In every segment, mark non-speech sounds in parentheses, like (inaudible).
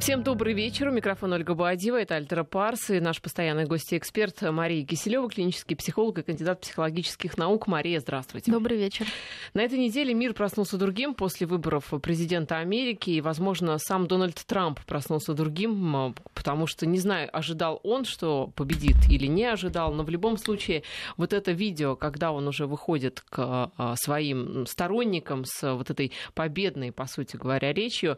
Всем добрый вечер. У микрофона Ольга Буадива. Это Альтера Парс и наш постоянный гость и эксперт Мария Киселева, клинический психолог и кандидат психологических наук. Мария, здравствуйте. Добрый вечер. На этой неделе мир проснулся другим после выборов президента Америки. И, возможно, сам Дональд Трамп проснулся другим, потому что, не знаю, ожидал он, что победит или не ожидал. Но в любом случае, вот это видео, когда он уже выходит к а, своим сторонникам с вот этой победной, по сути говоря, речью,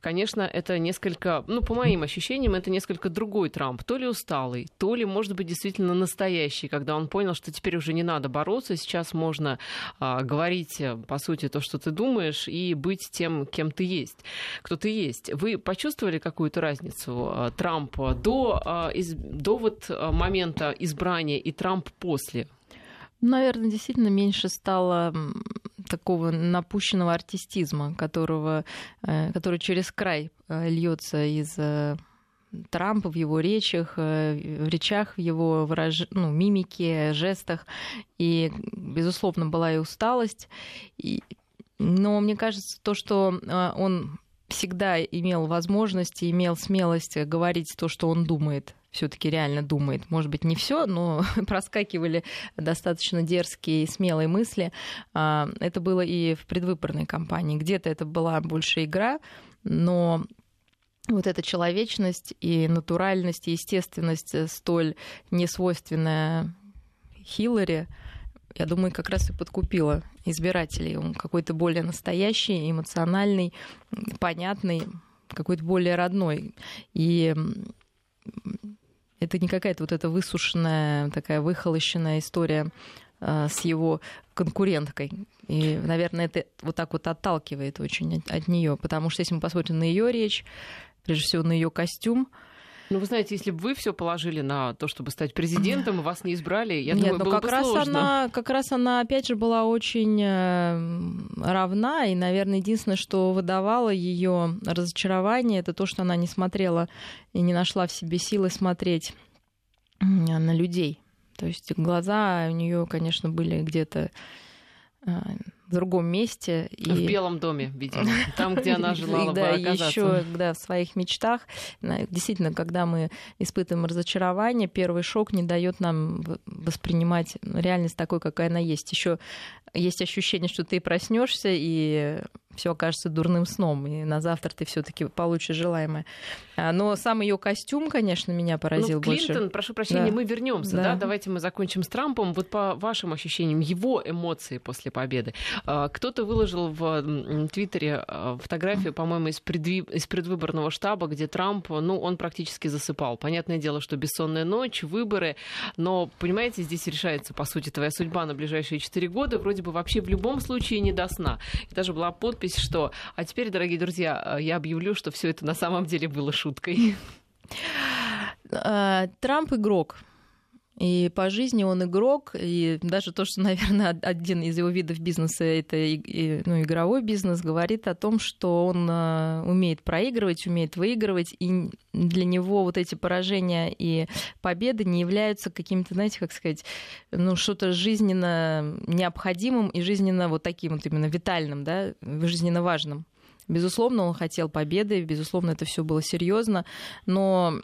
конечно, это несколько несколько, ну, по моим ощущениям, это несколько другой Трамп. То ли усталый, то ли, может быть, действительно настоящий, когда он понял, что теперь уже не надо бороться, сейчас можно а, говорить, э, по сути, то, что ты думаешь, и быть тем, кем ты есть, кто ты есть. Вы почувствовали какую-то разницу а, Трампа до, а, из, до вот а, момента избрания и Трамп после? Наверное, действительно меньше стало такого напущенного артистизма, которого, э, который через край э, льется из э, Трампа в его речах, в речах, в его выраж... ну, мимике, жестах. И, безусловно, была и усталость. И... Но мне кажется, то, что он всегда имел возможность и имел смелость говорить то, что он думает все-таки реально думает. Может быть, не все, но (laughs) проскакивали достаточно дерзкие и смелые мысли. А, это было и в предвыборной кампании. Где-то это была больше игра, но вот эта человечность и натуральность, и естественность э, столь несвойственная Хиллари, я думаю, как раз и подкупила избирателей. Он какой-то более настоящий, эмоциональный, понятный, какой-то более родной. И это не какая-то вот эта высушенная, такая выхолощенная история а, с его конкуренткой. И, наверное, это вот так вот отталкивает очень от, нее, потому что если мы посмотрим на ее речь, прежде всего на ее костюм, ну, вы знаете, если бы вы все положили на то, чтобы стать президентом, и вас не избрали, я Нет, думаю, ну было как бы раз сложно. Она, как раз она, опять же, была очень э, равна, и, наверное, единственное, что выдавало ее разочарование, это то, что она не смотрела и не нашла в себе силы смотреть на людей. То есть глаза у нее, конечно, были где-то э, в другом месте. И... В Белом доме, видимо, (laughs) там, где она желала бы оказаться. еще да, в своих мечтах. Действительно, когда мы испытываем разочарование, первый шок не дает нам воспринимать реальность такой, какая она есть. Еще есть ощущение, что ты проснешься и все окажется дурным сном, и на завтра ты все-таки получишь желаемое. А, но сам ее костюм, конечно, меня поразил ну, Клинтон, больше. прошу прощения, да. мы вернемся, да. да, давайте мы закончим с Трампом. Вот по вашим ощущениям, его эмоции после победы. А, кто-то выложил в Твиттере а, фотографию, по-моему, из, предви... из предвыборного штаба, где Трамп, ну, он практически засыпал. Понятное дело, что бессонная ночь, выборы, но, понимаете, здесь решается, по сути, твоя судьба на ближайшие четыре года. Вроде бы вообще в любом случае не до сна. И даже была подпись, что... А теперь, дорогие друзья, я объявлю, что все это на самом деле было шуткой. А, Трамп игрок. И по жизни он игрок, и даже то, что, (laughs) наверное, один из его видов бизнеса это ну, игровой бизнес, говорит о том, что он а, умеет проигрывать, умеет выигрывать, и для него вот эти поражения и победы не являются каким-то, знаете, как сказать, ну, что-то жизненно необходимым и жизненно вот таким вот именно витальным, да, жизненно важным. Безусловно, он хотел победы, безусловно, это все было серьезно, но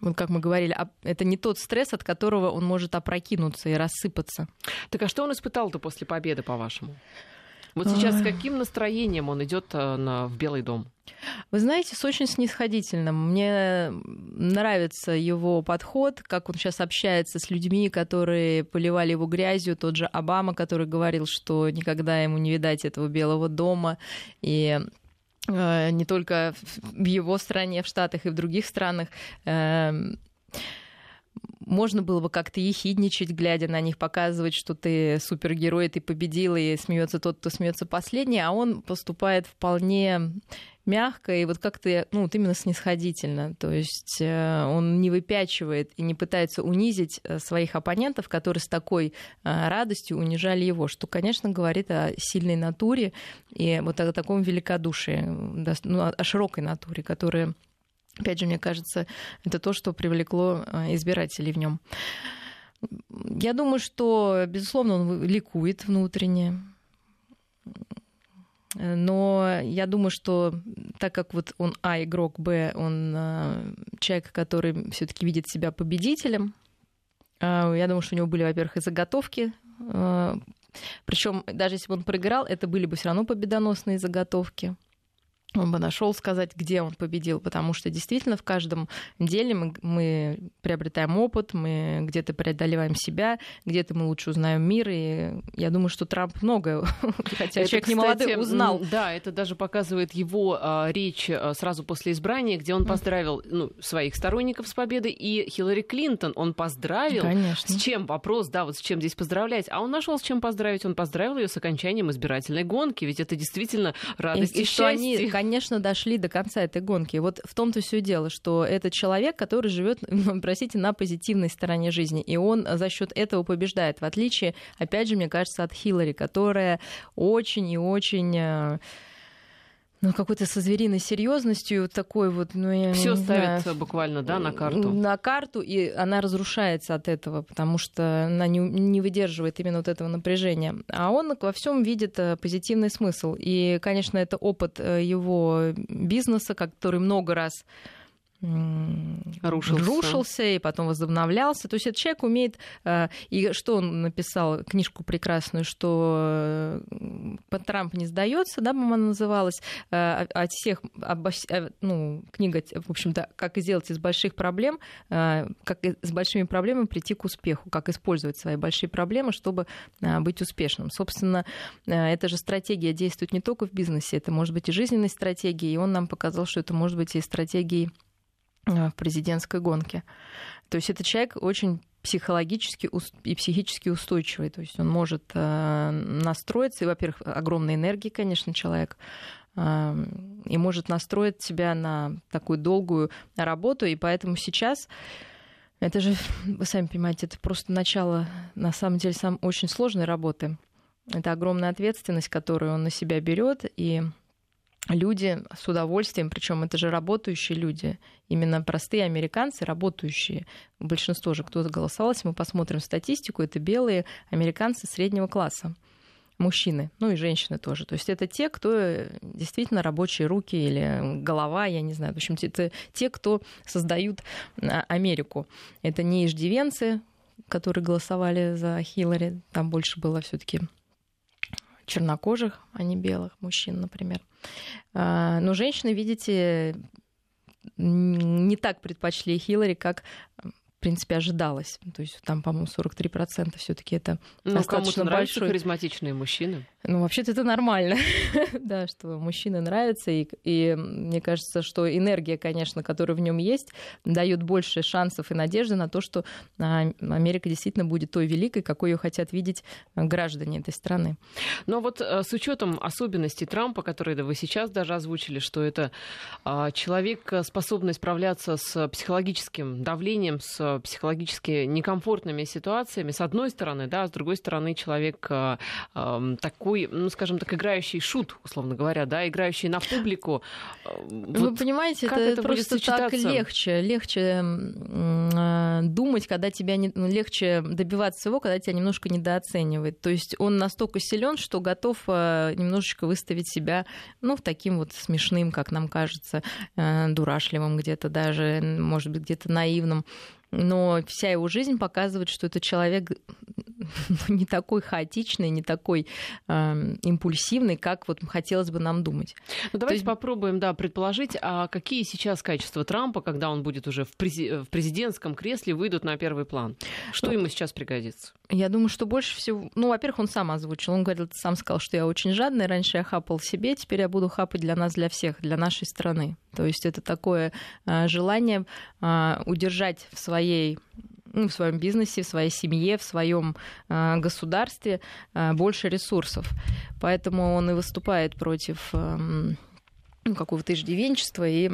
вот как мы говорили, это не тот стресс, от которого он может опрокинуться и рассыпаться. Так а что он испытал-то после победы, по-вашему? Вот сейчас с каким настроением он идет э, на, в Белый дом? Вы знаете, с очень снисходительным. Мне нравится его подход, как он сейчас общается с людьми, которые поливали его грязью. Тот же Обама, который говорил, что никогда ему не видать этого Белого дома. И не только в его стране, в Штатах и в других странах эм, можно было бы как-то ехидничать, глядя на них, показывать, что ты супергерой, ты победил, и смеется тот, кто смеется последний, а он поступает вполне мягко и вот как-то, ну, вот именно снисходительно. То есть э, он не выпячивает и не пытается унизить э, своих оппонентов, которые с такой э, радостью унижали его, что, конечно, говорит о сильной натуре и вот о таком великодушии, ну, о широкой натуре, которая, опять же, мне кажется, это то, что привлекло избирателей в нем. Я думаю, что, безусловно, он ликует внутренне Но я думаю, что так как вот он А игрок, Б, он э, человек, который все-таки видит себя победителем, э, я думаю, что у него были, во-первых, и заготовки. Э, Причем даже если бы он проиграл, это были бы все равно победоносные заготовки он бы нашел сказать, где он победил, потому что действительно в каждом деле мы, мы приобретаем опыт, мы где-то преодолеваем себя, где-то мы лучше узнаем мир, и я думаю, что Трамп многое, (laughs) хотя это, человек не молодой, узнал. Да, это даже показывает его а, речь а, сразу после избрания, где он поздравил ну, своих сторонников с победой, и Хиллари Клинтон он поздравил. Конечно. С чем вопрос, да, вот с чем здесь поздравлять? А он нашел с чем поздравить, он поздравил ее с окончанием избирательной гонки, ведь это действительно радость и, и, и счастье. Они, конечно, дошли до конца этой гонки. Вот в том-то все дело, что это человек, который живет, ну, простите, на позитивной стороне жизни, и он за счет этого побеждает. В отличие, опять же, мне кажется, от Хиллари, которая очень и очень э, ну, какой-то со звериной серьезностью такой вот, ну, я Все не ставит знаю, буквально, да, на карту. На карту, и она разрушается от этого, потому что она не, не выдерживает именно вот этого напряжения. А он во всем видит э, позитивный смысл. И, конечно, это опыт э, его бизнеса, который много раз рушился. рушился и потом возобновлялся. То есть этот человек умеет... Э, и что он написал? Книжку прекрасную, что э, Трамп не сдается, да, она называлась, э, от всех... Ну, книга, в общем-то, как сделать из больших проблем, как с большими проблемами прийти к успеху, как использовать свои большие проблемы, чтобы быть успешным. Собственно, эта же стратегия действует не только в бизнесе, это может быть и жизненной стратегией, и он нам показал, что это может быть и стратегией в президентской гонке. То есть это человек очень психологически и психически устойчивый. То есть он может э, настроиться, и, во-первых, огромной энергии, конечно, человек, э, и может настроить себя на такую долгую работу. И поэтому сейчас это же, вы сами понимаете, это просто начало, на самом деле, сам очень сложной работы. Это огромная ответственность, которую он на себя берет, и люди с удовольствием, причем это же работающие люди, именно простые американцы, работающие. Большинство же, кто голосовал, мы посмотрим статистику, это белые американцы среднего класса мужчины, ну и женщины тоже. То есть это те, кто действительно рабочие руки или голова, я не знаю. В общем, это те, кто создают а, Америку. Это не иждивенцы, которые голосовали за Хиллари, там больше было все таки чернокожих, а не белых мужчин, например. А, но женщины, видите, не так предпочли Хиллари, как принципе, ожидалось. То есть там, по-моему, 43% все таки это ну, достаточно кому нравятся большой. харизматичные мужчины. Ну, вообще-то это нормально, (laughs) да, что мужчины нравятся, и, и мне кажется, что энергия, конечно, которая в нем есть, дает больше шансов и надежды на то, что а, Америка действительно будет той великой, какой ее хотят видеть граждане этой страны. Но вот э, с учетом особенностей Трампа, которые вы сейчас даже озвучили, что это а, человек, э, способный справляться с психологическим давлением, с психологически некомфортными ситуациями, с одной стороны, да, а с другой стороны, человек э, э, такой, ну, скажем так, играющий шут, условно говоря, да, играющий на публику. Вы вот понимаете, это, это просто так легче, легче э, думать, когда тебя не, ну, легче добиваться всего, когда тебя немножко недооценивает. То есть он настолько силен, что готов э, немножечко выставить себя, ну, в таким вот смешным, как нам кажется, э, дурашливым где-то даже, может быть, где-то наивным но вся его жизнь показывает, что это человек (laughs) не такой хаотичный, не такой э, импульсивный, как вот хотелось бы нам думать. Ну, давайте есть... попробуем, да, предположить, а какие сейчас качества Трампа, когда он будет уже в, прези... в президентском кресле, выйдут на первый план? Что ну, ему сейчас пригодится? Я думаю, что больше всего... Ну, во-первых, он сам озвучил. Он говорил, сам сказал, что я очень жадный. Раньше я хапал себе, теперь я буду хапать для нас, для всех, для нашей страны. То есть это такое э, желание э, удержать в своей ну, в своем бизнесе, в своей семье, в своем э, государстве э, больше ресурсов. Поэтому он и выступает против э, ну, какого-то иждивенчества и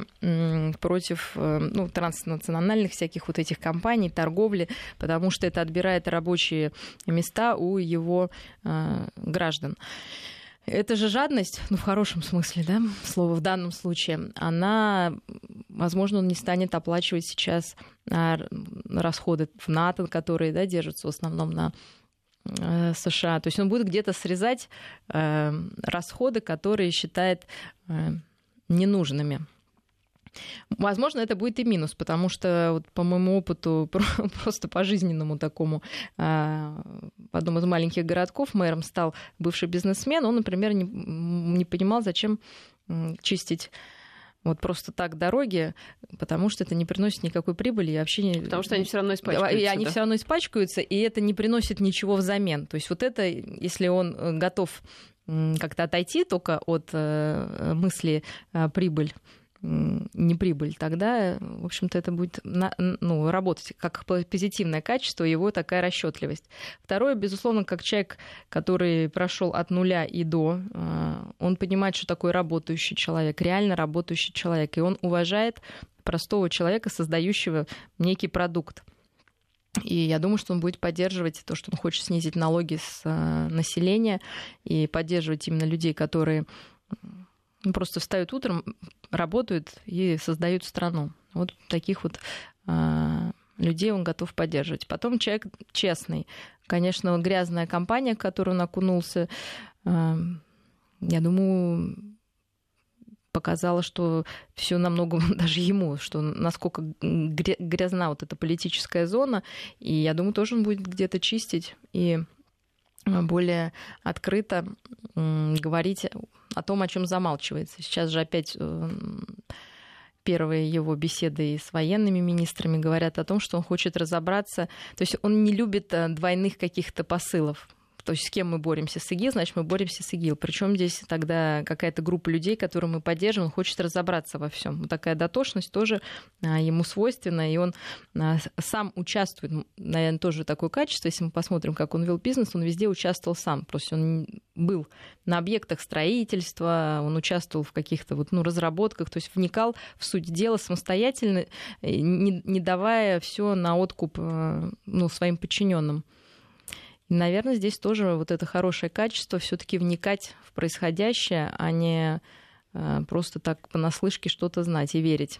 против ну, транснациональных всяких вот этих компаний, торговли, потому что это отбирает рабочие места у его э, граждан. Это же жадность, ну, в хорошем смысле, да, слово в данном случае, она, возможно, он не станет оплачивать сейчас а, расходы в НАТО, которые, да, держатся в основном на э, США. То есть он будет где-то срезать э, расходы, которые считает э, ненужными. Возможно, это будет и минус, потому что вот по моему опыту, (laughs) просто по жизненному такому, а, в одном из маленьких городков мэром стал бывший бизнесмен, он, например, не, не понимал, зачем чистить вот просто так дороги, потому что это не приносит никакой прибыли и вообще не... Потому что они все равно испачкаются. И они да? все равно испачкаются, и это не приносит ничего взамен. То есть вот это, если он э, готов как-то отойти только от э, мысли прибыль, не прибыль, тогда, в общем-то, это будет ну, работать как позитивное качество, его такая расчетливость. Второе, безусловно, как человек, который прошел от нуля и до, а, он понимает, что такое работающий человек, реально работающий человек, и он уважает простого человека, создающего некий продукт. И я думаю, что он будет поддерживать то, что он хочет снизить налоги с а, населения и поддерживать именно людей, которые просто встают утром, работают и создают страну. Вот таких вот а, людей он готов поддерживать. Потом человек честный. Конечно, грязная компания, в которую он окунулся, а, я думаю, показала, что все намного (laughs) даже ему, что насколько грязна вот эта политическая зона, и я думаю, тоже он будет где-то чистить и более открыто говорить о том, о чем замалчивается. Сейчас же опять э, первые его беседы с военными министрами говорят о том, что он хочет разобраться. То есть он не любит э, двойных каких-то посылов. То есть с кем мы боремся? С ИГИЛ, значит, мы боремся с ИГИЛ. Причем здесь тогда какая-то группа людей, которую мы поддерживаем, хочет разобраться во всем. Вот такая дотошность тоже а, ему свойственна, и он а, сам участвует, наверное, тоже такое качество. Если мы посмотрим, как он вел бизнес, он везде участвовал сам. Просто он был на объектах строительства, он участвовал в каких-то вот, ну, разработках, то есть вникал в суть дела самостоятельно, не, не давая все на откуп э, ну, своим подчиненным. Наверное, здесь тоже вот это хорошее качество все-таки вникать в происходящее, а не э, просто так понаслышке что-то знать и верить.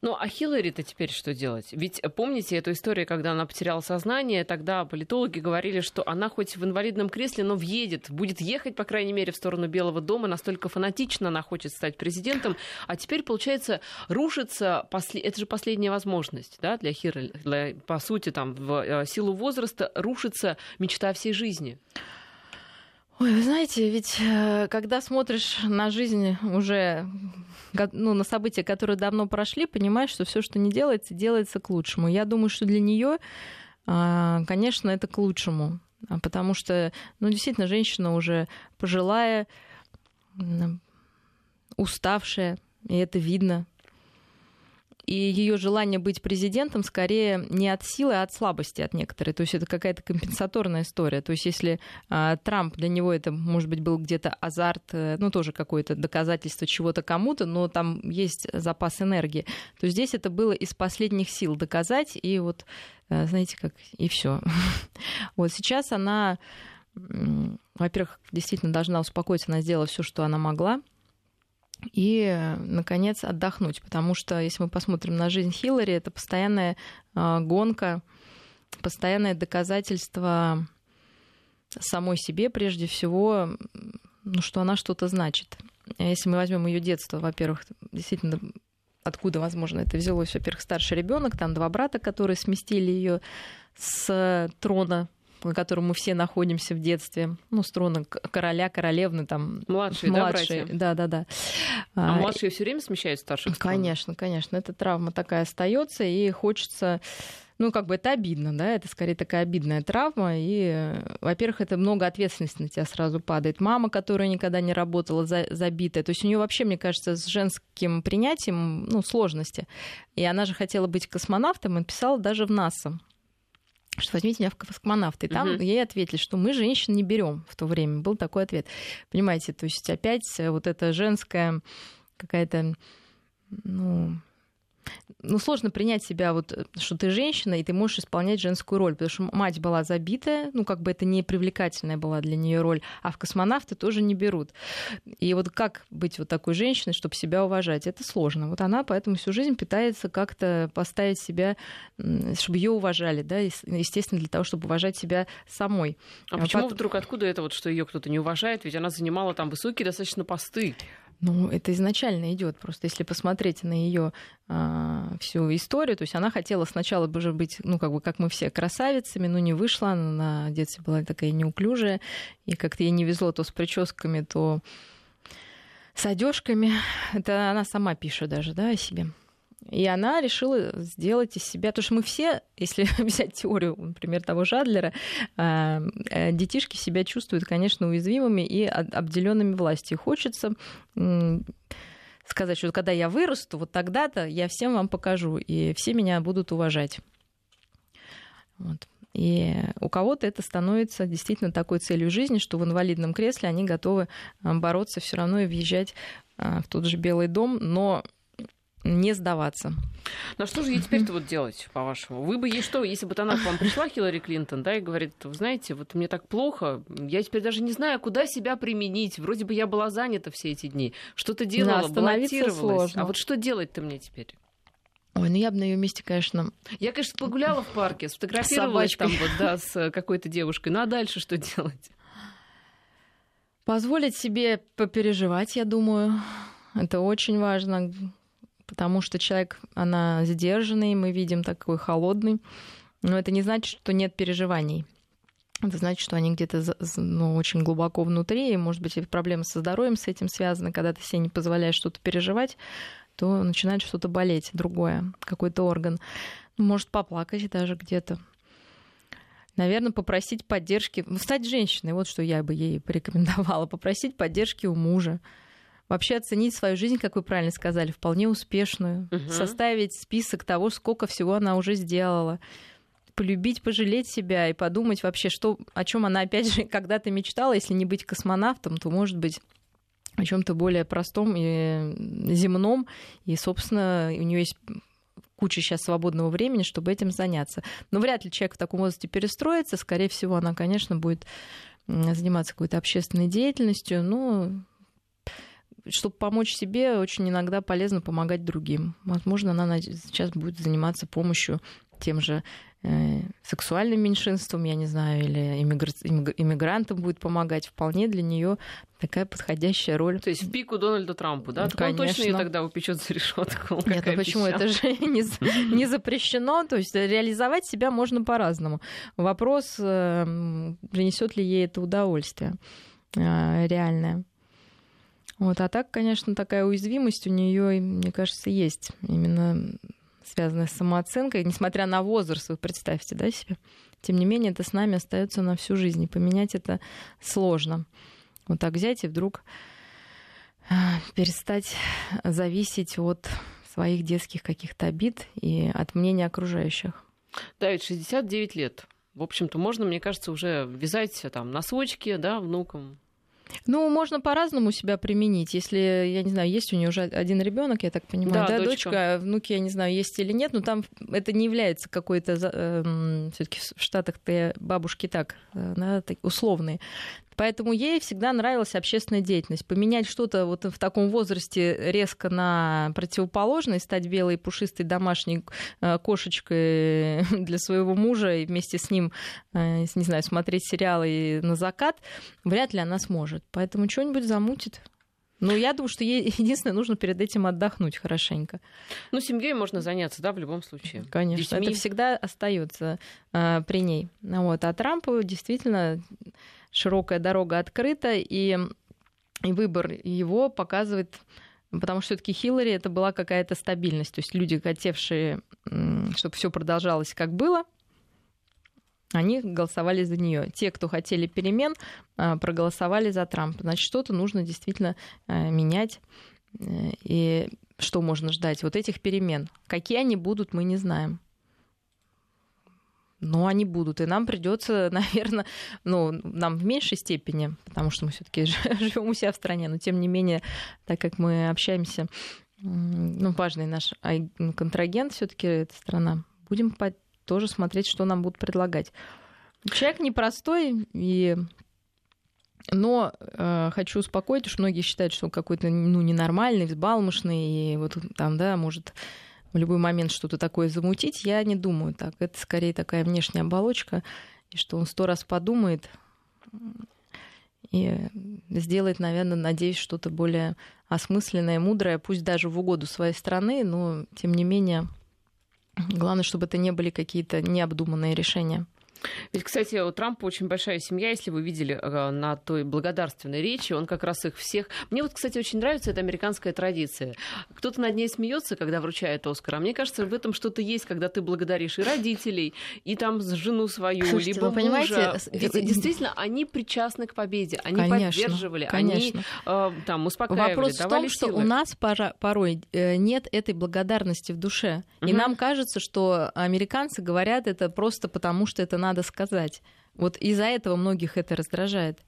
Ну, а Хиллари-то теперь что делать? Ведь помните эту историю, когда она потеряла сознание, тогда политологи говорили, что она хоть в инвалидном кресле, но въедет, будет ехать, по крайней мере, в сторону Белого дома, настолько фанатично она хочет стать президентом, а теперь, получается, рушится, после... это же последняя возможность, да, для Хиллари, по сути, там, в э, силу возраста рушится мечта всей жизни. Ой, вы знаете, ведь э, когда смотришь на жизнь уже, ну, на события, которые давно прошли, понимаешь, что все, что не делается, делается к лучшему. Я думаю, что для нее, а, конечно, это к лучшему, а потому что, ну, действительно, женщина уже пожилая, уставшая, и это видно и ее желание быть президентом скорее не от силы, а от слабости от некоторой. То есть это какая-то компенсаторная история. То есть если а, Трамп для него это, может быть, был где-то азарт, э, ну тоже какое-то доказательство чего-то кому-то, но там есть запас энергии, то здесь это было из последних сил доказать, и вот, э, знаете, как, и все. (laughs) Вот сейчас она, во-первых, действительно должна успокоиться, она сделала все, что она могла, и, наконец, отдохнуть. Потому что, если мы посмотрим на жизнь Хиллари, это постоянная а, гонка, постоянное доказательство самой себе, прежде всего, ну, что она что-то значит. Если мы возьмем ее детство, во-первых, действительно, откуда, возможно, это взялось, во-первых, старший ребенок, там два брата, которые сместили ее с трона на котором мы все находимся в детстве, ну, с трона короля, королевны, там... Младшие, младшие. да, Да, да, да. А, а младшие все время смещают старших? Конечно, конечно. Эта травма такая остается, и хочется ну, как бы это обидно, да, это скорее такая обидная травма, и, во-первых, это много ответственности на тебя сразу падает. Мама, которая никогда не работала, за, забитая, то есть у нее вообще, мне кажется, с женским принятием, ну, сложности. И она же хотела быть космонавтом и писала даже в НАСА что возьмите меня в космонавты. И там угу. ей ответили, что мы женщин не берем в то время. Был такой ответ. Понимаете, то есть опять вот эта женская какая-то, ну, ну, сложно принять себя, вот, э, что ты женщина, и ты можешь исполнять женскую роль, потому что мать была забитая, ну, как бы это не привлекательная была для нее роль, а в космонавты тоже не берут. И вот как быть вот такой женщиной, чтобы себя уважать, это сложно. Вот она поэтому всю жизнь пытается как-то поставить себя, чтобы ее уважали, да, естественно, для того, чтобы уважать себя самой. А, а почему потом... вдруг откуда это вот, что ее кто-то не уважает? Ведь она занимала там высокие достаточно посты. Ну, это изначально идет. Просто если посмотреть на ее а, всю историю, то есть она хотела сначала уже быть, ну, как бы, как мы все, красавицами, но не вышла. Она на детстве была такая неуклюжая, и как-то ей не везло то с прическами, то с одежками. Это она сама пишет даже, да, о себе. И она решила сделать из себя, потому что мы все, если (laughs) взять теорию, например, того Жадлера, а, э, детишки себя чувствуют, конечно, уязвимыми и обделенными властью. Хочется сказать, что когда я вырасту, вот тогда-то я всем вам покажу, и все меня будут уважать. Вот. И у кого-то это становится действительно такой целью жизни, что в инвалидном кресле они готовы а, бороться все равно и въезжать а, в тот же Белый дом, но не сдаваться. Ну а что же ей теперь-то вот делать, по-вашему? Вы бы ей что, если бы она к вам пришла, Хиллари Клинтон, да, и говорит, вы знаете, вот мне так плохо, я теперь даже не знаю, куда себя применить. Вроде бы я была занята все эти дни, что-то делала, да, баллотировалась. Сложно. А вот что делать-то мне теперь? Ой, ну я бы на ее месте, конечно... Я, конечно, погуляла в парке, сфотографировалась там вот, да, с какой-то девушкой. Ну а дальше что делать? Позволить себе попереживать, я думаю. Это очень важно потому что человек, она сдержанный, мы видим такой холодный, но это не значит, что нет переживаний. Это значит, что они где-то ну, очень глубоко внутри, и, может быть, и проблемы со здоровьем с этим связаны. Когда ты себе не позволяешь что-то переживать, то начинает что-то болеть, другое, какой-то орган. Может поплакать даже где-то. Наверное, попросить поддержки, ну, стать женщиной, вот что я бы ей порекомендовала, (laughs) попросить поддержки у мужа, вообще оценить свою жизнь, как вы правильно сказали, вполне успешную, угу. составить список того, сколько всего она уже сделала, полюбить, пожалеть себя и подумать вообще, что, о чем она опять же (laughs) когда-то мечтала, если не быть космонавтом, то может быть о чем-то более простом и земном, и, собственно, у нее есть куча сейчас свободного времени, чтобы этим заняться. Но вряд ли человек в таком возрасте перестроится. Скорее всего, она, конечно, будет заниматься какой-то общественной деятельностью, но чтобы помочь себе, очень иногда полезно помогать другим. Возможно, она сейчас будет заниматься помощью тем же э, сексуальным меньшинством, я не знаю, или иммигр... иммигрантам будет помогать. Вполне для нее такая подходящая роль. То есть в пику Дональду Трампу, да? Так Конечно. он точно ее тогда упечет за решетку. Нет, ну почему? Пища. Это же (laughs) не, не запрещено. То есть реализовать себя можно по-разному. Вопрос, э, принесет ли ей это удовольствие э, реальное. Вот. А так, конечно, такая уязвимость у нее, мне кажется, есть. Именно связанная с самооценкой, несмотря на возраст, вы представьте, да, себе. Тем не менее, это с нами остается на всю жизнь. И поменять это сложно. Вот так взять и вдруг а, перестать зависеть от своих детских каких-то обид и от мнения окружающих. Да, ведь 69 лет. В общем-то, можно, мне кажется, уже вязать там носочки, да, внукам, ну, можно по-разному себя применить. Если, я не знаю, есть у нее уже один ребенок, я так понимаю, да, да дочка. дочка, внуки, я не знаю, есть или нет, но там это не является какой-то э, эм, все-таки в Штатах-то бабушки так, э, да, так условные. Поэтому ей всегда нравилась общественная деятельность. Поменять что-то вот в таком возрасте резко на противоположное, стать белой пушистой домашней э, кошечкой (laughs) для своего мужа и вместе с ним, э, не знаю, смотреть сериалы на закат, вряд ли она сможет. Поэтому что-нибудь замутит. Но я думаю, что ей (laughs) единственное нужно перед этим отдохнуть хорошенько. Ну, семьей можно заняться, да, в любом случае. Конечно, Детьми. это всегда остается э, при ней. Вот. А Трампу действительно широкая дорога открыта, и, и выбор его показывает потому что все-таки Хиллари это была какая-то стабильность, то есть люди, хотевшие, чтобы все продолжалось как было, они голосовали за нее. Те, кто хотели перемен, а, проголосовали за Трампа. Значит, что-то нужно действительно а, менять. Э, и что можно ждать? Вот этих перемен. Какие они будут, мы не знаем но они будут. И нам придется, (laughs) наверное, ну, нам в меньшей степени, потому что мы все-таки живем (laughs) у себя в стране, но тем не менее, так как мы общаемся ну, важный наш контрагент все-таки эта страна. Будем тоже смотреть, что нам будут предлагать. Человек непростой, и... но э, хочу успокоить, что многие считают, что он какой-то ну, ненормальный, взбалмошный, и вот там, да, может в любой момент что-то такое замутить. Я не думаю так. Это скорее такая внешняя оболочка, и что он сто раз подумает и сделает, наверное, надеюсь, что-то более осмысленное, мудрое, пусть даже в угоду своей страны, но тем не менее главное, чтобы это не были какие-то необдуманные решения. Ведь, кстати, у Трампа очень большая семья, если вы видели э, на той благодарственной речи, он как раз их всех... Мне вот, кстати, очень нравится эта американская традиция. Кто-то над ней смеется, когда вручает Оскар, а мне кажется, в этом что-то есть, когда ты благодаришь и родителей, и там жену свою, Слушайте, либо вы понимаете, мужа. Действительно они причастны к победе, они конечно, поддерживали, конечно. они э, там успокаивали, Вопрос в том, силы. что у нас порой э, нет этой благодарности в душе. И Мгм. нам кажется, что американцы говорят это просто потому, что это надо сказать. Вот из-за этого многих это раздражает.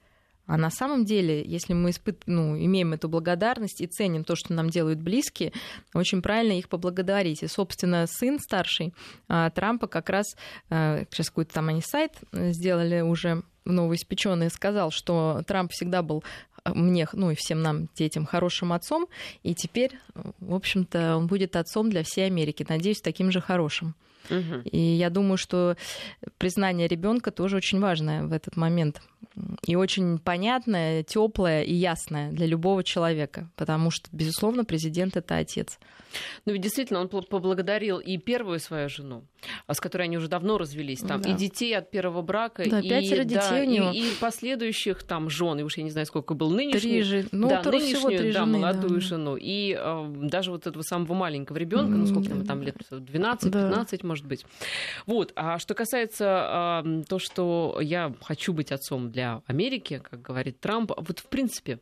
А на самом деле, если мы испыт... ну, имеем эту благодарность и ценим то, что нам делают близкие, очень правильно их поблагодарить. И, собственно, сын старший а, Трампа как раз, а, сейчас какой-то там они сайт сделали уже новоиспеченный, сказал, что Трамп всегда был а, мне, ну и всем нам, детям, хорошим отцом, и теперь, в общем-то, он будет отцом для всей Америки. Надеюсь, таким же хорошим. Мгм. И я думаю, что признание ребенка тоже очень важное в этот момент. И очень понятное, теплое и ясное для любого человека. Потому что, безусловно, президент это отец. Ну ведь действительно, он поблагодарил и первую свою жену, с которой они уже давно развелись, там, Да. и детей от первого брака, Да, и, пятеро детей да, у него. и, и последующих там жен, и уж я не знаю, сколько был нынешний. Три же, ну, да, трое всего нынешнюю, три да, жены, молодую да. жену. И э, даже вот этого самого маленького ребенка, ну сколько ему там лет, 12-15, Да. может быть. Вот. А что касается э, то, что я хочу быть отцом для Америки, как говорит Трамп, вот в принципе,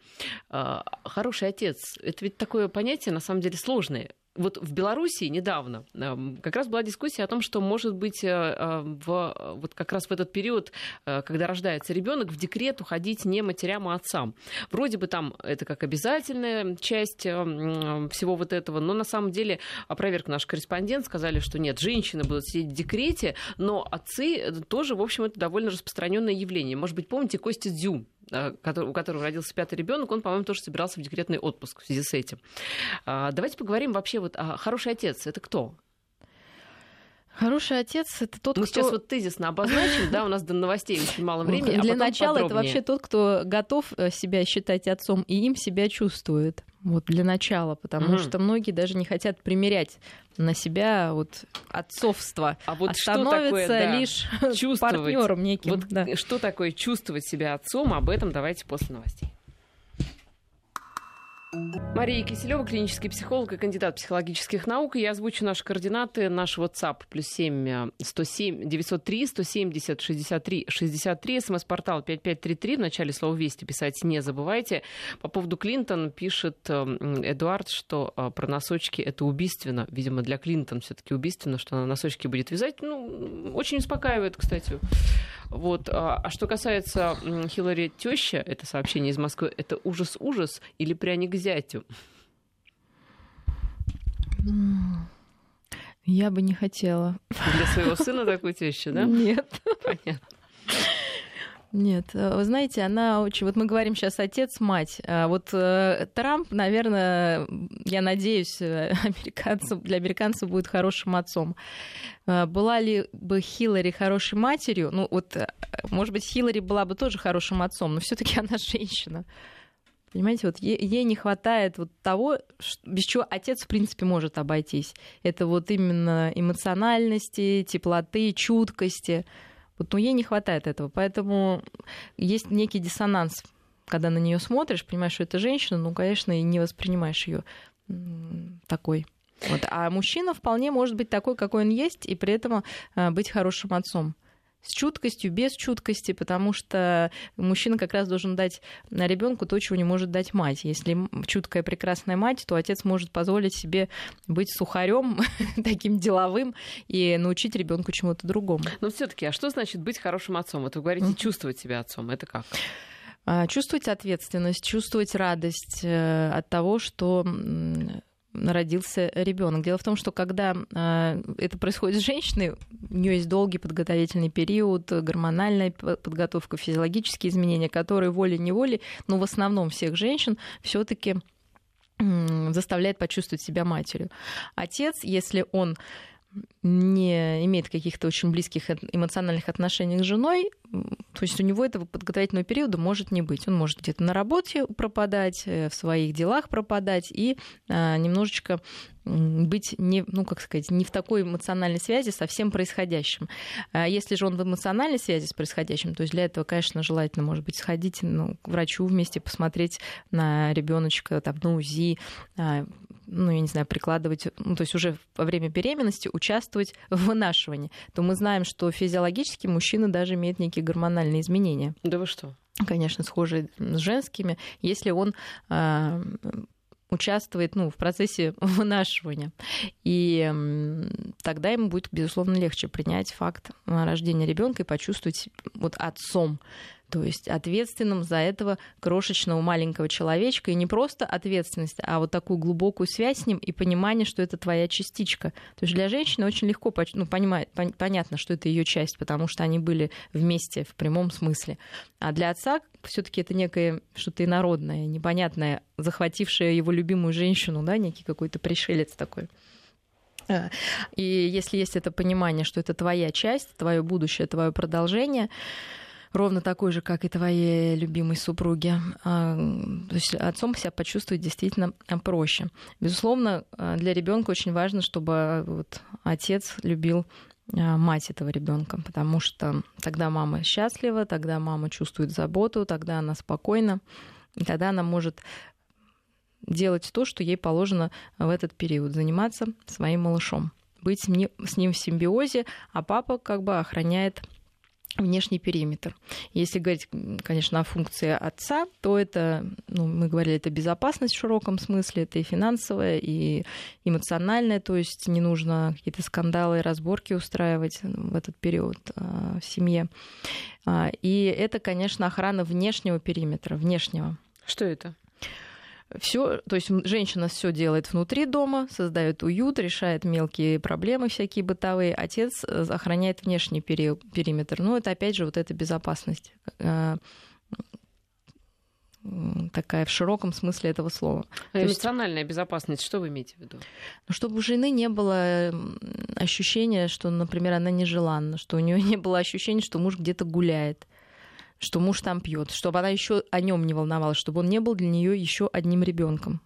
э, хороший отец, это ведь такое понятие, на самом деле, сложное вот в Белоруссии недавно э, как раз была дискуссия о том, что может быть э, э, в, вот как раз в этот период, э, когда рождается ребенок, в декрет уходить не матерям, а отцам. Вроде бы там это как обязательная часть э, всего вот этого, но на самом деле опроверг наш корреспондент, сказали, что нет, женщины будут сидеть в декрете, но отцы э, тоже, в общем, это довольно распространенное явление. Может быть, помните Костя Дзюм, э, у которого родился пятый ребенок, он, по-моему, тоже собирался в декретный отпуск в связи с этим. А, Давайте поговорим вообще вот а хороший отец это кто? Хороший отец это тот, Мы кто... сейчас вот тезисно обозначим, да, у нас до новостей очень мало (laughs) времени. а Для потом начала это подробнее. вообще тот, кто готов э, себя считать отцом, и им себя чувствует. Вот для начала, потому Мгм. что многие даже не хотят примерять на себя вот отцовство, А вот а такое, да, лишь чувствовать? партнером неким. Вот да. что такое чувствовать себя отцом, об этом давайте после новостей. Мария Киселева, клинический психолог и кандидат психологических наук. Я озвучу наши координаты. Наш WhatsApp плюс 7 107 903 170 63 63. СМС-портал 5533. В начале слова «Вести» писать не забывайте. По поводу Клинтон пишет э, Эдуард, что э, про носочки это убийственно. Видимо, для Клинтон все таки убийственно, что она носочки будет вязать. Ну, очень успокаивает, кстати. Вот. А а что касается Хиллари теща, это сообщение из Москвы, это ужас-ужас или пряник зятю? Я бы не хотела. Для своего сына такую тещу, да? Нет. Понятно. Нет, э, вы знаете, она очень... Вот мы говорим сейчас отец-мать. А вот э, Трамп, наверное, я надеюсь, э, американцев, для американцев будет хорошим отцом. Была ли бы Хиллари хорошей матерью? Ну вот, может быть, Хиллари была бы тоже хорошим отцом, но все таки она женщина. Понимаете, вот ей, не хватает вот того, без чего отец, в принципе, может обойтись. Это вот именно эмоциональности, теплоты, чуткости. Вот, ну, ей не хватает этого. Поэтому есть некий диссонанс, когда на нее смотришь, понимаешь, что это женщина, ну, конечно, и не воспринимаешь ее такой. Вот. А мужчина вполне может быть такой, какой он есть, и при этом а, быть хорошим отцом. С чуткостью, без чуткости, потому что мужчина как раз должен дать ребенку то, чего не может дать мать. Если чуткая прекрасная мать, то отец может позволить себе быть сухарем, (laughs) таким деловым, и научить ребенку чему-то другому. Но все-таки, а что значит быть хорошим отцом? Вот вы говорите, чувствовать себя отцом. Это как? А, Чувствовать ответственность, чувствовать радость э, от того, что родился ребенок. Дело в том, что когда э, это происходит с женщиной, у нее есть долгий подготовительный период, гормональная подготовка, физиологические изменения, которые волей-неволей, но в основном всех женщин все-таки заставляет почувствовать себя матерью. Отец, если он не имеет каких-то очень близких эмоциональных отношений с женой, то есть у него этого подготовительного периода может не быть. Он может где-то на работе пропадать, э, в своих делах пропадать и а, немножечко быть не, ну, как сказать, не в такой эмоциональной связи со всем происходящим. А если же он в эмоциональной связи с происходящим, то есть для этого, конечно, желательно, может быть, сходить ну, к врачу вместе, посмотреть на ребеночка там, на УЗИ, а, ну, я не знаю, прикладывать, ну, то есть уже во время беременности участвовать в вынашивании, то мы знаем, что физиологически мужчина даже имеет некие гормональные изменения. Да вы что? Конечно, схожие с женскими, если он э, участвует ну, в процессе (laughs) вынашивания. И тогда ему будет, безусловно, легче принять факт рождения ребенка и почувствовать вот отцом то есть ответственным за этого крошечного маленького человечка. И не просто ответственность, а вот такую глубокую связь с ним и понимание, что это твоя частичка. То есть для женщины очень легко ну, понимать, понятно, что это ее часть, потому что они были вместе в прямом смысле. А для отца все-таки это некое что-то инородное, непонятное, захватившее его любимую женщину, да, некий какой-то пришелец такой. А, и если есть это понимание, что это твоя часть, твое будущее, твое продолжение, ровно такой же, как и твоей любимой супруги. А, то есть отцом себя почувствовать действительно проще. Безусловно, а, для ребенка очень важно, чтобы вот отец любил а, мать этого ребенка, потому что тогда мама счастлива, тогда мама чувствует заботу, тогда она спокойна, и тогда она может делать то, что ей положено в этот период, заниматься своим малышом, быть с ним в симбиозе, а папа как бы охраняет внешний периметр. Если говорить, конечно, о функции отца, то это, ну, мы говорили, это безопасность в широком смысле, это и финансовая, и эмоциональная, то есть не нужно какие-то скандалы и разборки устраивать в этот период а, в семье. А, и это, конечно, охрана внешнего периметра, внешнего. Что это? Все, то есть женщина все делает внутри дома, создает уют, решает мелкие проблемы всякие бытовые. Отец э, охраняет внешний пери- периметр. Ну, это опять же вот эта безопасность э, такая в широком смысле этого слова. А эмоциональная есть, безопасность, что вы имеете в виду? Ну, чтобы у жены не было ощущения, что, например, она нежеланна, что у нее (laughs) не было ощущения, что муж где-то гуляет что муж там пьет, чтобы она еще о нем не волновалась, чтобы он не был для нее еще одним ребенком.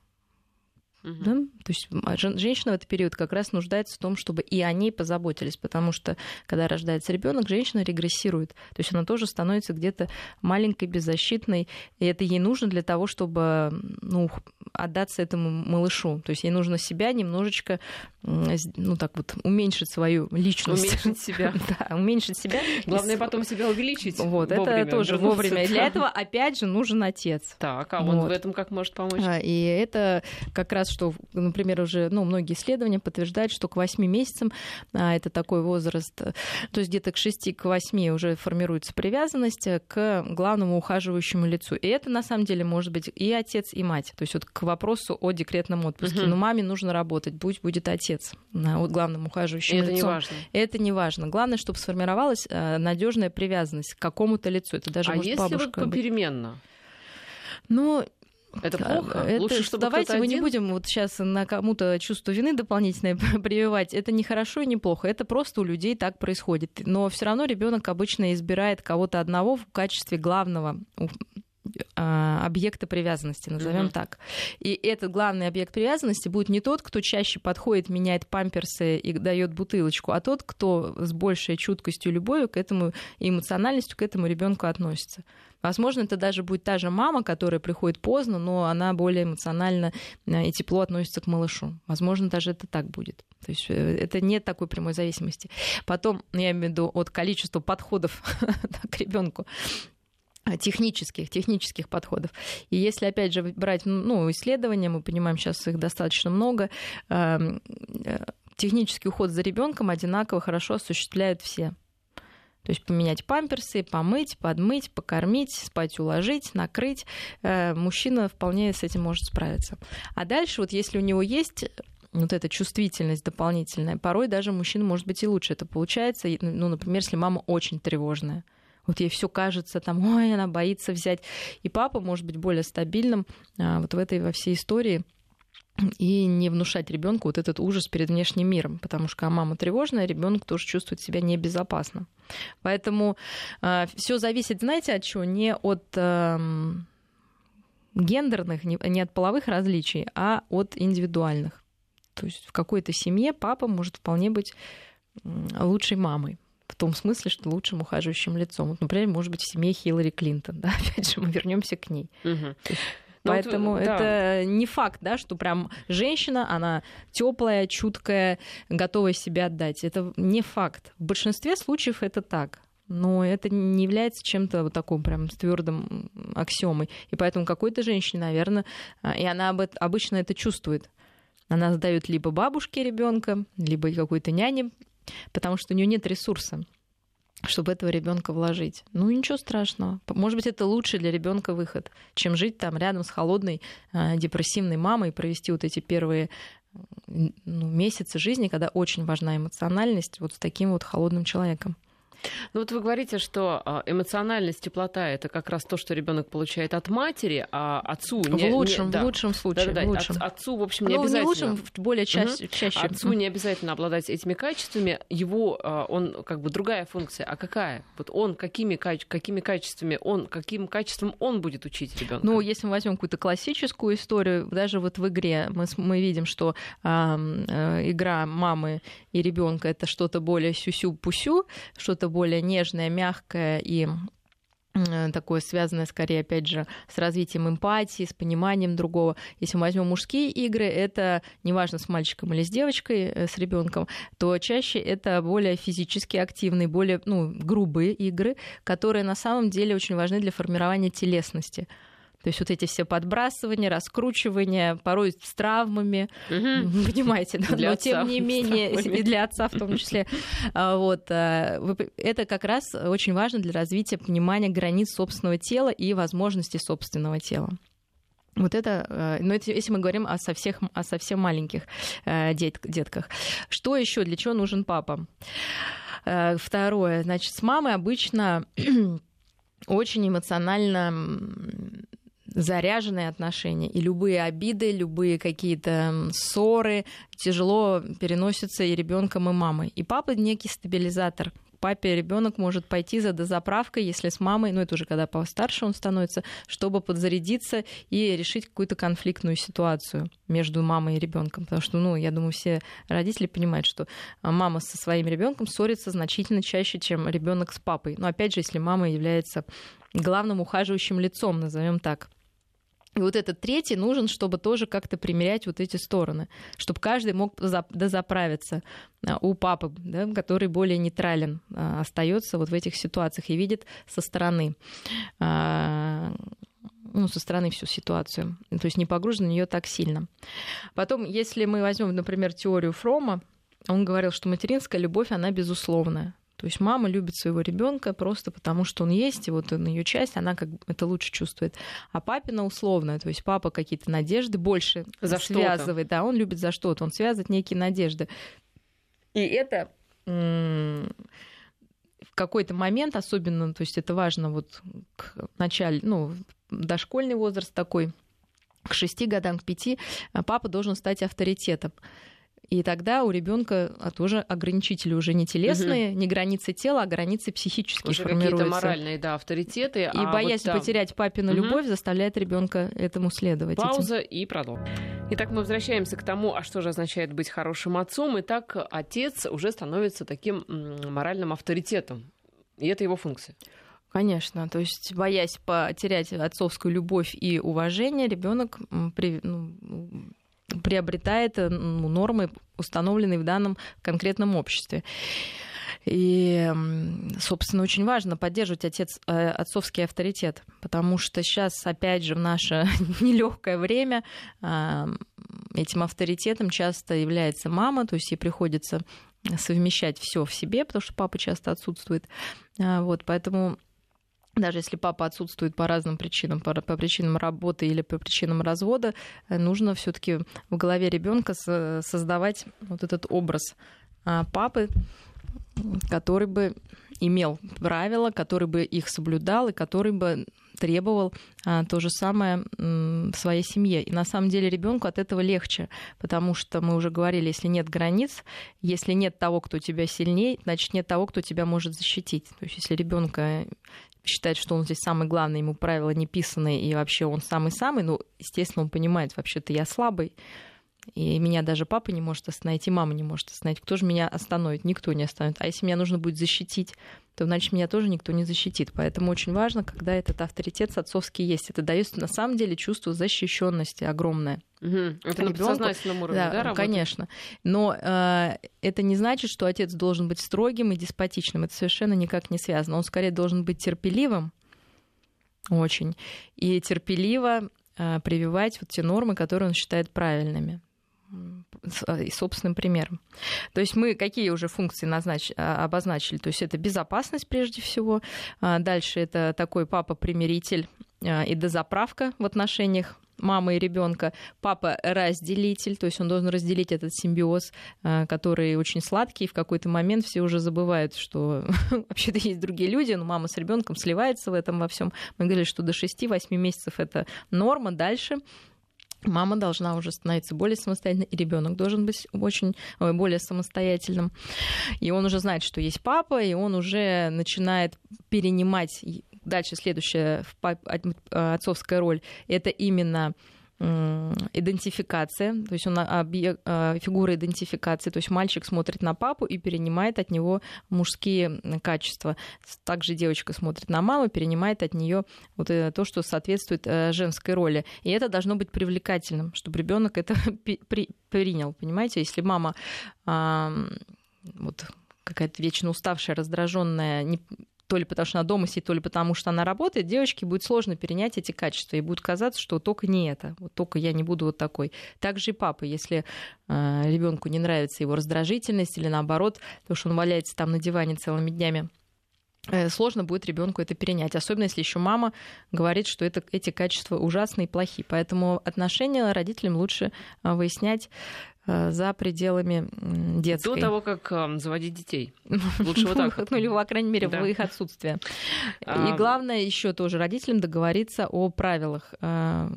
Угу. Да? То есть а женщина в этот период как раз нуждается в том, чтобы и о ней позаботились, потому что когда рождается ребенок, женщина регрессирует. То есть она тоже становится где-то маленькой, беззащитной, и это ей нужно для того, чтобы ну, отдаться этому малышу. То есть ей нужно себя немножечко, ну так вот, уменьшить свою личность. Уменьшить себя. (laughs) да, уменьшить себя. Главное потом себя увеличить. Вот, это тоже вовремя. И для этого, опять же, нужен отец. Так, а он в этом как может помочь? А, и это как раз, что, например, уже ну, многие исследования подтверждают, что к 8 месяцам, а, это такой возраст, то есть где-то к 6 к 8 уже формируется привязанность к главному ухаживающему лицу. И это, на самом деле, может быть и отец, и мать. То есть вот к вопросу о декретном отпуске. Угу. Но маме нужно работать, пусть будет отец главным ухаживающим лицом. Это не важно. Это не важно. Главное, чтобы сформировалась э, надежная привязанность к какому-то лицу. Это даже а может если бабушка вот попеременно? Ну, это плохо. Это, Лучше, чтобы давайте мы один... не будем вот сейчас на кому-то чувство вины дополнительное (laughs) прививать. Это не хорошо и не плохо. Это просто у людей так происходит. Но все равно ребенок обычно избирает кого-то одного в качестве главного а, объекта привязанности, назовем mm-hmm. так. И этот главный объект привязанности будет не тот, кто чаще подходит, меняет памперсы и дает бутылочку, а тот, кто с большей чуткостью и любовью к этому и эмоциональностью к этому ребенку относится. Возможно, это даже будет та же мама, которая приходит поздно, но она более эмоционально э, и тепло относится к малышу. Возможно, даже это так будет. То есть э, это нет такой прямой зависимости. Потом, я имею в виду от количества подходов (laughs) к ребенку технических, технических подходов. И если, опять же, брать ну, исследования, мы понимаем, сейчас их достаточно много, эм, э, технический уход за ребенком одинаково хорошо осуществляют все То есть поменять памперсы, помыть, подмыть, покормить, спать уложить, накрыть. Э, мужчина вполне с этим может справиться. А дальше вот если у него есть вот эта чувствительность дополнительная, порой даже мужчина может быть и лучше это получается. Ну, например, если мама очень тревожная. Вот ей все кажется, там, ой, она боится взять. И папа может быть более стабильным а, вот в этой во всей истории и не внушать ребенку вот этот ужас перед внешним миром, потому что когда мама тревожная, ребенок тоже чувствует себя небезопасно. Поэтому э, все зависит, знаете, от чего? Не от э, гендерных, не, не от половых различий, а от индивидуальных. То есть в какой-то семье папа может вполне быть лучшей мамой в том смысле, что лучшим ухаживающим лицом. Вот, например, может быть, в семье Хиллари Клинтон. Да? (laughs) Опять же, мы вернемся к ней. Угу. Ну, Поэтому вот, это да. не факт, да, что прям женщина, она теплая, чуткая, готовая себя отдать. Это не факт. В большинстве случаев это так. Но это не является чем-то вот таким прям твердым аксиомой. И поэтому какой-то женщине, наверное, а, и она обычно это чувствует. Она сдает либо бабушке ребенка, либо какой-то няне, потому что у нее нет ресурса чтобы этого ребенка вложить. Ну, ничего страшного. Может быть, это лучший для ребенка выход, чем жить там рядом с холодной э, депрессивной мамой и провести вот эти первые ну, месяцы жизни, когда очень важна эмоциональность вот с таким вот холодным человеком. Ну вот вы говорите, что а, эмоциональность, теплота это как раз то, что ребенок получает от матери, а отцу не, в лучшем, не, да. в лучшем случае. Да, да. В лучшем. От, отцу, в общем, не ну, обязательно. Не лучшем, более чаще. Угу. чаще. Отцу не обязательно обладать этими качествами. Его, а, он как бы другая функция. А какая? Вот он какими, какими качествами, он каким качеством он будет учить ребенка? Ну, если мы возьмем какую-то классическую историю, даже вот в игре мы, мы видим, что э, э, игра мамы и ребенка это что-то более сюсю-пусю, что-то более нежное, мягкое и такое связанное скорее, опять же, с развитием эмпатии, с пониманием другого. Если мы возьмем мужские игры, это неважно с мальчиком или с девочкой, э, с ребенком, то чаще это более физически активные, более ну, грубые игры, которые на самом деле очень важны для формирования телесности. То есть вот эти все подбрасывания, раскручивания, порой с травмами, угу. понимаете, да? но отца, тем не менее, и для отца в том числе. А, вот, а, это как раз очень важно для развития понимания границ собственного тела и возможностей собственного тела. Вот это, а, но это, если мы говорим о совсем, о совсем маленьких дет, детках. Что еще, для чего нужен папа? Второе, значит, с мамой обычно (clears throat) очень эмоционально заряженные отношения, и любые обиды, любые какие-то ссоры тяжело переносятся и ребенком, и мамой. И папа некий стабилизатор. Папе ребенок может пойти за дозаправкой, если с мамой, ну это уже когда постарше он становится, чтобы подзарядиться и решить какую-то конфликтную ситуацию между мамой и ребенком. Потому что, ну, я думаю, все родители понимают, что мама со своим ребенком ссорится значительно чаще, чем ребенок с папой. Но опять же, если мама является главным ухаживающим лицом, назовем так. И вот этот третий нужен, чтобы тоже как-то примерять вот эти стороны, чтобы каждый мог дозаправиться а, у папы, да, который более нейтрален а, остается вот в этих ситуациях и видит со стороны а, ну, со стороны всю ситуацию, то есть не погружен в нее так сильно. Потом, если мы возьмем, например, теорию Фрома, он говорил, что материнская любовь, она безусловная. То есть мама любит своего ребенка просто потому, что он есть, и вот он ее часть, она как это лучше чувствует. А папина условная, то есть папа какие-то надежды больше за связывает, да, он любит за что-то, он связывает некие надежды. И это в какой-то момент, особенно, то есть это важно вот к начале, ну, дошкольный возраст такой, к шести годам, к пяти, папа должен стать авторитетом. И тогда у ребенка а тоже ограничители уже не телесные, угу. не границы тела, а границы психические уже какие-то моральные, да, авторитеты. И а боясь вот, да. потерять папину угу. любовь, заставляет ребенка этому следовать. Пауза этим. и продолжим. Итак, мы возвращаемся к тому, а что же означает быть хорошим отцом. Итак, отец уже становится таким моральным авторитетом. И это его функция. Конечно, то есть боясь потерять отцовскую любовь и уважение, ребенок ну, приобретает э, ну, нормы, установленные в данном конкретном обществе. И, собственно, очень важно поддерживать отец, э, отцовский авторитет, потому что сейчас, опять же, в наше (laughs) нелегкое время этим авторитетом часто является мама, то есть ей приходится совмещать все в себе, потому что папа часто отсутствует. А, вот, поэтому даже если папа отсутствует по разным причинам, по, по причинам работы или по причинам развода, э, нужно все-таки в голове ребенка создавать вот этот образ а, папы, который бы имел правила, который бы их соблюдал и который бы требовал а, то же самое в своей семье. И на самом деле ребенку от этого легче, потому что мы уже говорили, если нет границ, если нет того, кто тебя сильнее, значит нет того, кто тебя может защитить. То есть если ребенка считает, что он здесь самый главный, ему правила не писаны, и вообще он самый-самый, ну, естественно, он понимает, вообще-то я слабый, и меня даже папа не может остановить, и мама не может остановить. Кто же меня остановит? Никто не остановит. А если меня нужно будет защитить, то значит меня тоже никто не защитит. Поэтому очень важно, когда этот авторитет отцовский есть. Это дает на самом деле чувство защищенности огромное. Угу. Это на подсознательном уровне, да, да Конечно. Но э, это не значит, что отец должен быть строгим и деспотичным. Это совершенно никак не связано. Он скорее должен быть терпеливым, очень, и терпеливо э, прививать вот те нормы, которые он считает правильными. А, и собственным примером. То есть мы какие уже функции назнач... А, обозначили? То есть это безопасность прежде всего. А, дальше это такой папа-примиритель и дозаправка в отношениях мамы и ребенка, папа разделитель, то есть он должен разделить этот симбиоз, который очень сладкий, в какой-то момент все уже забывают, что (laughs) вообще-то есть другие люди, но мама с ребенком сливается в этом во всем. Мы говорили, что до 6-8 месяцев это норма, дальше мама должна уже становиться более самостоятельной, и ребенок должен быть очень более самостоятельным. И он уже знает, что есть папа, и он уже начинает перенимать дальше следующая отцовская роль это именно идентификация, то есть он объект, а, фигура идентификации, то есть мальчик смотрит на папу и перенимает от него мужские качества. Также девочка смотрит на маму, перенимает от нее вот э, то, что соответствует э, женской роли. И это должно быть привлекательным, чтобы ребенок это (laughs) принял, понимаете? Если мама вот какая-то вечно уставшая, раздраженная, то ли потому что она дома сидит, то ли потому что она работает, девочке будет сложно перенять эти качества, и будет казаться, что только не это, вот только я не буду вот такой. Также и папа, если э, ребенку не нравится его раздражительность или наоборот, то что он валяется там на диване целыми днями, э, сложно будет ребенку это перенять, особенно если еще мама говорит, что это, эти качества ужасные и плохие. Поэтому отношения родителям лучше э, выяснять за пределами детской. До того, как э, заводить детей. (laughs) Лучше вот так. Ну, или, по крайней мере, в их отсутствие. И главное еще тоже родителям договориться о правилах э,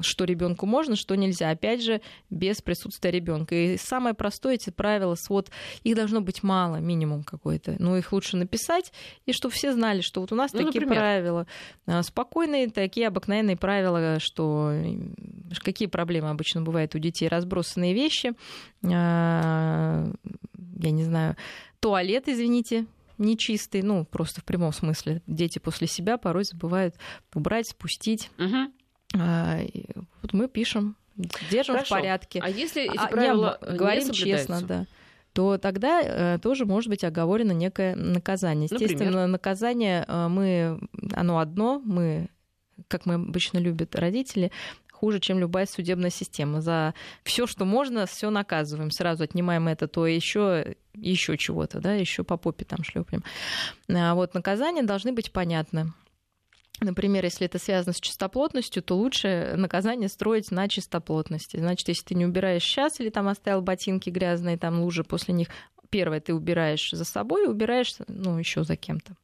что ребенку можно, что нельзя. Опять же, без присутствия ребенка. И самое простое эти правила, свод, их должно быть мало, минимум какой-то. Но их лучше написать, и чтобы все знали, что вот у нас ну, такие например? правила. А, спокойные, такие обыкновенные правила, что какие проблемы обычно бывают у детей. Разбросанные вещи, а, я не знаю, туалет, извините, нечистый, ну, просто в прямом смысле. Дети после себя порой забывают убрать, спустить. Угу. А, вот мы пишем, держим Хорошо. в порядке. А если эти а, правила не, говорим честно, да то тогда э, тоже может быть оговорено некое наказание. Естественно, Например? наказание э, мы, оно одно, мы, как мы обычно любят родители, хуже, чем любая судебная система. За все, что можно, все наказываем. Сразу отнимаем это, то еще еще чего-то, да, еще по попе там шлепнем. А вот наказания должны быть понятны. Например, если это связано с чистоплотностью, то лучше наказание строить на чистоплотности. Значит, если ты не убираешь сейчас или там оставил ботинки грязные, там лужи после них, первое ты убираешь за собой, убираешь, ну, еще за кем-то.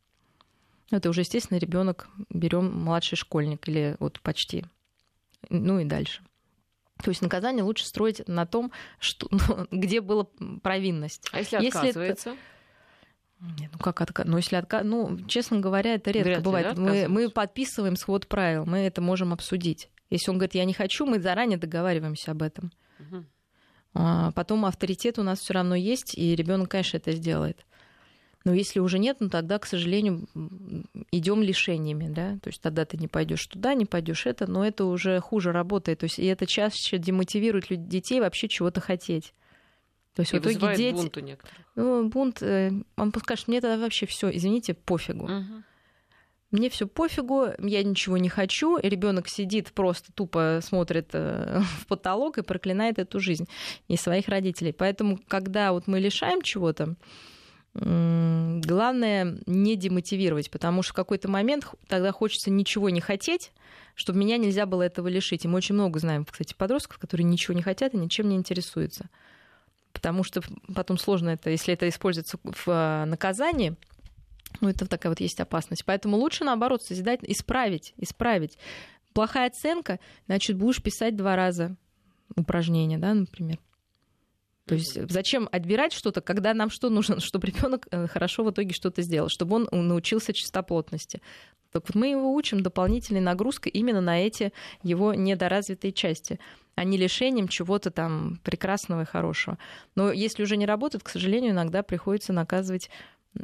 Это уже, естественно, ребенок берем младший школьник или вот почти, ну и дальше. То есть наказание лучше строить на том, что, ну, (laughs) где была провинность. А если отказывается? Если это ну как отка... Ну, если отка... Ну, честно говоря, это редко Вряд бывает. да, мы, мы подписываем свод правил, мы это можем обсудить. Если он говорит, я не хочу, мы заранее договариваемся об этом. Угу. А потом авторитет у нас все равно есть, и ребенок, конечно, это сделает. Но если уже нет, ну тогда, к сожалению, идем лишениями, да, то есть тогда ты не пойдешь туда, не пойдешь это, но это уже хуже работает, то есть и это чаще демотивирует детей вообще чего-то хотеть. То есть и в итоге дети... бунт у некоторых. Ну, бунт, э, он скажет, мне тогда вообще все, извините, пофигу. Угу. мне все пофигу, я ничего не хочу, ребенок сидит просто тупо смотрит э, (laughs) в потолок и проклинает эту жизнь и своих родителей. Поэтому, когда вот мы лишаем чего-то, главное не демотивировать, потому что в какой-то момент тогда хочется ничего не хотеть, чтобы меня нельзя было этого лишить. И мы очень много знаем, кстати, подростков, которые ничего не хотят и ничем не интересуются. Потому что потом сложно это, если это используется в э, наказании, ну, это такая вот есть опасность. Поэтому лучше, наоборот, созидать, исправить, исправить. Плохая оценка, значит, будешь писать два раза упражнения, да, например. То есть зачем отбирать что-то, когда нам что нужно, (laughs) чтобы ребенок э, хорошо в итоге что-то сделал, чтобы он научился чистоплотности. Так вот мы его учим дополнительной нагрузкой именно на эти его недоразвитые части, а не лишением чего-то там прекрасного и хорошего. Но если уже не работает, к сожалению, иногда приходится наказывать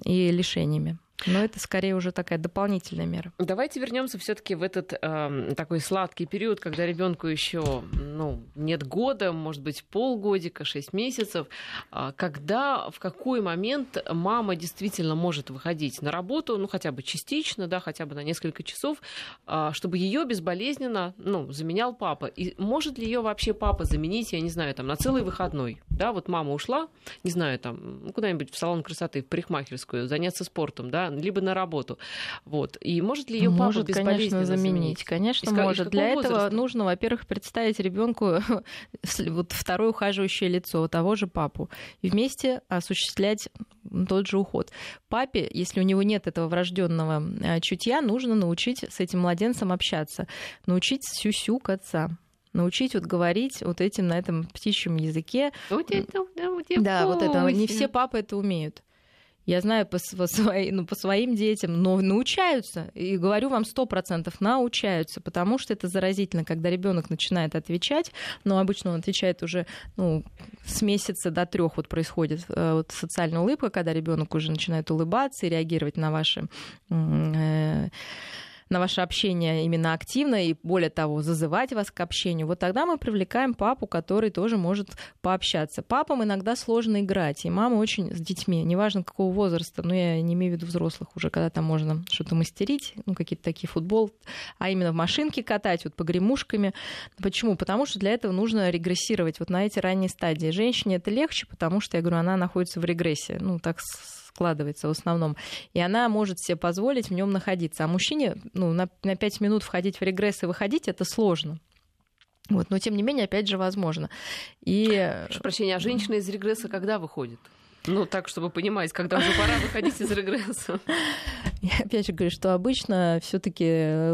и лишениями. Но это скорее уже такая дополнительная мера. Давайте вернемся все-таки в этот э, такой сладкий период, когда ребенку еще ну, нет года, может быть, полгодика, шесть месяцев. Э, когда, в какой момент мама действительно может выходить на работу, ну, хотя бы частично, да, хотя бы на несколько часов, э, чтобы ее безболезненно ну, заменял папа. И может ли ее вообще папа заменить, я не знаю, там, на целый выходной? Да, вот мама ушла, не знаю, там, куда-нибудь в салон красоты, в парикмахерскую, заняться спортом, да, либо на работу. Вот. И может ли ее папа может, конечно, заменить? Конечно, из, может. Для возраста? этого нужно, во-первых, представить ребенку (laughs) вот второе ухаживающее лицо того же папу и вместе осуществлять тот же уход. Папе, если у него нет этого врожденного э, чутья, нужно научить с этим младенцем общаться, научить сюсюкаться научить вот говорить вот этим на этом птичьем языке. Вот это, да, вот это. Не все папы это умеют. Я знаю по, (laughs) свои, ну, по своим детям, но научаются. И говорю вам, сто процентов научаются, потому что это заразительно, когда ребенок начинает отвечать, но обычно он отвечает уже ну, с месяца до трех вот происходит э, вот социальная улыбка, когда ребенок уже начинает улыбаться и реагировать на ваши э, на ваше общение именно активно и, более того, зазывать вас к общению, вот тогда мы привлекаем папу, который тоже может пообщаться. Папам иногда сложно играть, и мама очень с детьми, неважно какого возраста, но я не имею в виду взрослых уже, когда там можно что-то мастерить, ну, какие-то такие футбол, а именно в машинке катать, вот погремушками. Почему? Потому что для этого нужно регрессировать вот на эти ранние стадии. Женщине это легче, потому что, я говорю, она находится в регрессии, ну, так складывается в основном. И она может себе позволить в нем находиться. А мужчине ну, на, на 5 минут входить в регресс и выходить это сложно. Вот, но тем не менее, опять же, возможно. И... Прошу прощения, а женщина из регресса когда выходит? Ну, так, чтобы понимать, когда уже пора выходить из регресса. (laughs) Я опять же говорю, что обычно все таки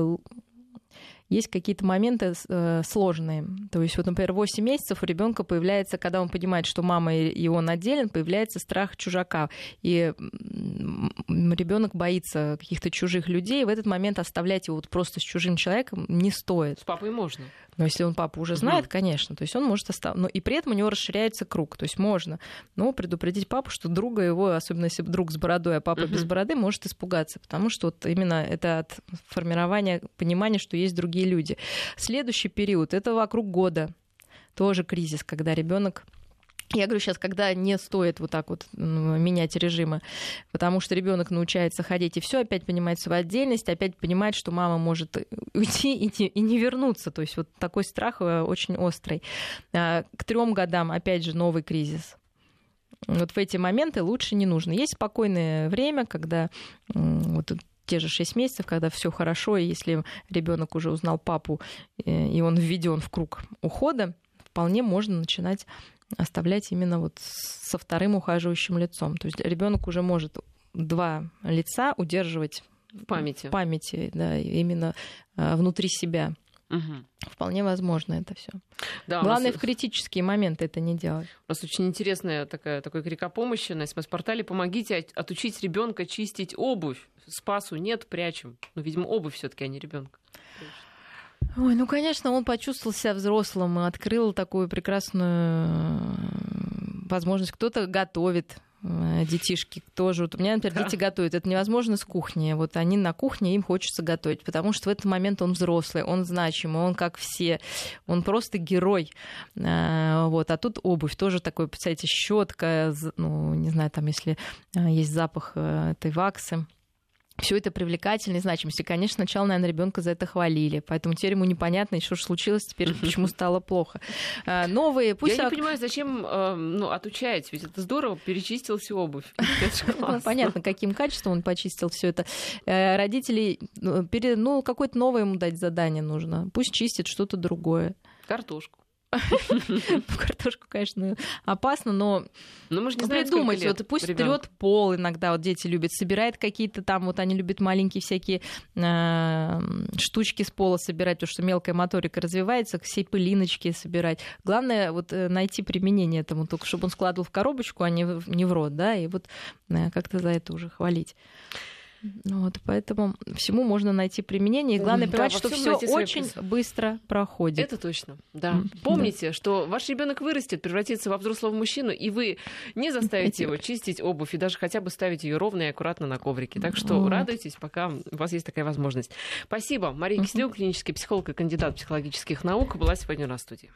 есть какие-то моменты э, сложные. То есть, вот, например, 8 месяцев у ребенка появляется, когда он понимает, что мама и он отделен, появляется страх чужака. И ребенок боится каких-то чужих людей, в этот момент оставлять его вот просто с чужим человеком не стоит. С папой можно. Но если он папу уже знает, угу. конечно, то есть он может оставить. Но и при этом у него расширяется круг. То есть можно но предупредить папу, что друга его, особенно если друг с бородой, а папа угу. без бороды, может испугаться. Потому что вот именно это от формирования понимания, что есть другие люди. Следующий период это вокруг года. Тоже кризис, когда ребенок я говорю сейчас, когда не стоит вот так вот менять режимы, потому что ребенок научается ходить и все, опять понимает свою отдельность, опять понимает, что мама может (laughs) уйти и не, и не вернуться. То есть вот такой страх э, очень острый. А, к трем годам, опять же, новый кризис. Вот в эти моменты лучше не нужно. Есть спокойное время, когда вот те же 6 месяцев, когда все хорошо, и если ребенок уже узнал папу, э, и он введен в круг ухода, вполне можно начинать оставлять именно вот со вторым ухаживающим лицом. То есть ребенок уже может два лица удерживать в памяти, в памяти да, именно а, внутри себя. Угу. Вполне возможно это все. Да, Главное нас... в критические моменты это не делать. У нас очень интересная такая, такой крик о помощи на СМС-портале. Помогите отучить ребенка чистить обувь. Спасу нет, прячем. Ну, видимо, обувь все-таки, а не ребенка. Ой, ну, конечно, он почувствовал себя взрослым и открыл такую прекрасную возможность. Кто-то готовит, детишки тоже. Вот у меня, например, дети готовят. Это невозможно с кухни. Вот они на кухне, им хочется готовить, потому что в этот момент он взрослый, он значимый, он как все, он просто герой. Э, вот. А тут обувь тоже такой, представляете, щетка, ну, не знаю, там, если есть запах этой ваксы все это привлекательной значимости. Конечно, сначала, наверное, ребенка за это хвалили, поэтому теперь ему непонятно, что же случилось теперь, почему стало плохо. А, новые, пусть... Я не понимаю, зачем э, ну, отучаете, ведь это здорово, перечистил всю обувь. (laughs) Понятно, каким качеством он почистил все это. Э, родителей, ну, ну, какое-то новое ему дать задание нужно. Пусть чистит что-то другое. Картошку. Картошку, конечно, опасно, но, но мы же не знаем, придумать, вот пусть трет пол иногда, вот дети любят, собирает какие-то там, вот они любят маленькие всякие э, штучки с пола собирать, потому что мелкая моторика развивается, все пылиночки собирать. Главное вот э, найти применение этому, только чтобы он складывал в коробочку, а не в, не в рот, да, и вот э, как-то за это уже хвалить. Вот, поэтому всему можно найти применение. И главное да, понимать, что все очень плюсы. быстро проходит. Это точно. Да. Помните, да. что ваш ребенок вырастет, превратится во взрослого мужчину, и вы не заставите его чистить обувь и даже хотя бы ставить ее ровно и аккуратно на коврике. Так что вот. радуйтесь, пока у вас есть такая возможность. Спасибо. Мария Киселева, клинический психолог и кандидат психологических наук, была сегодня на студии.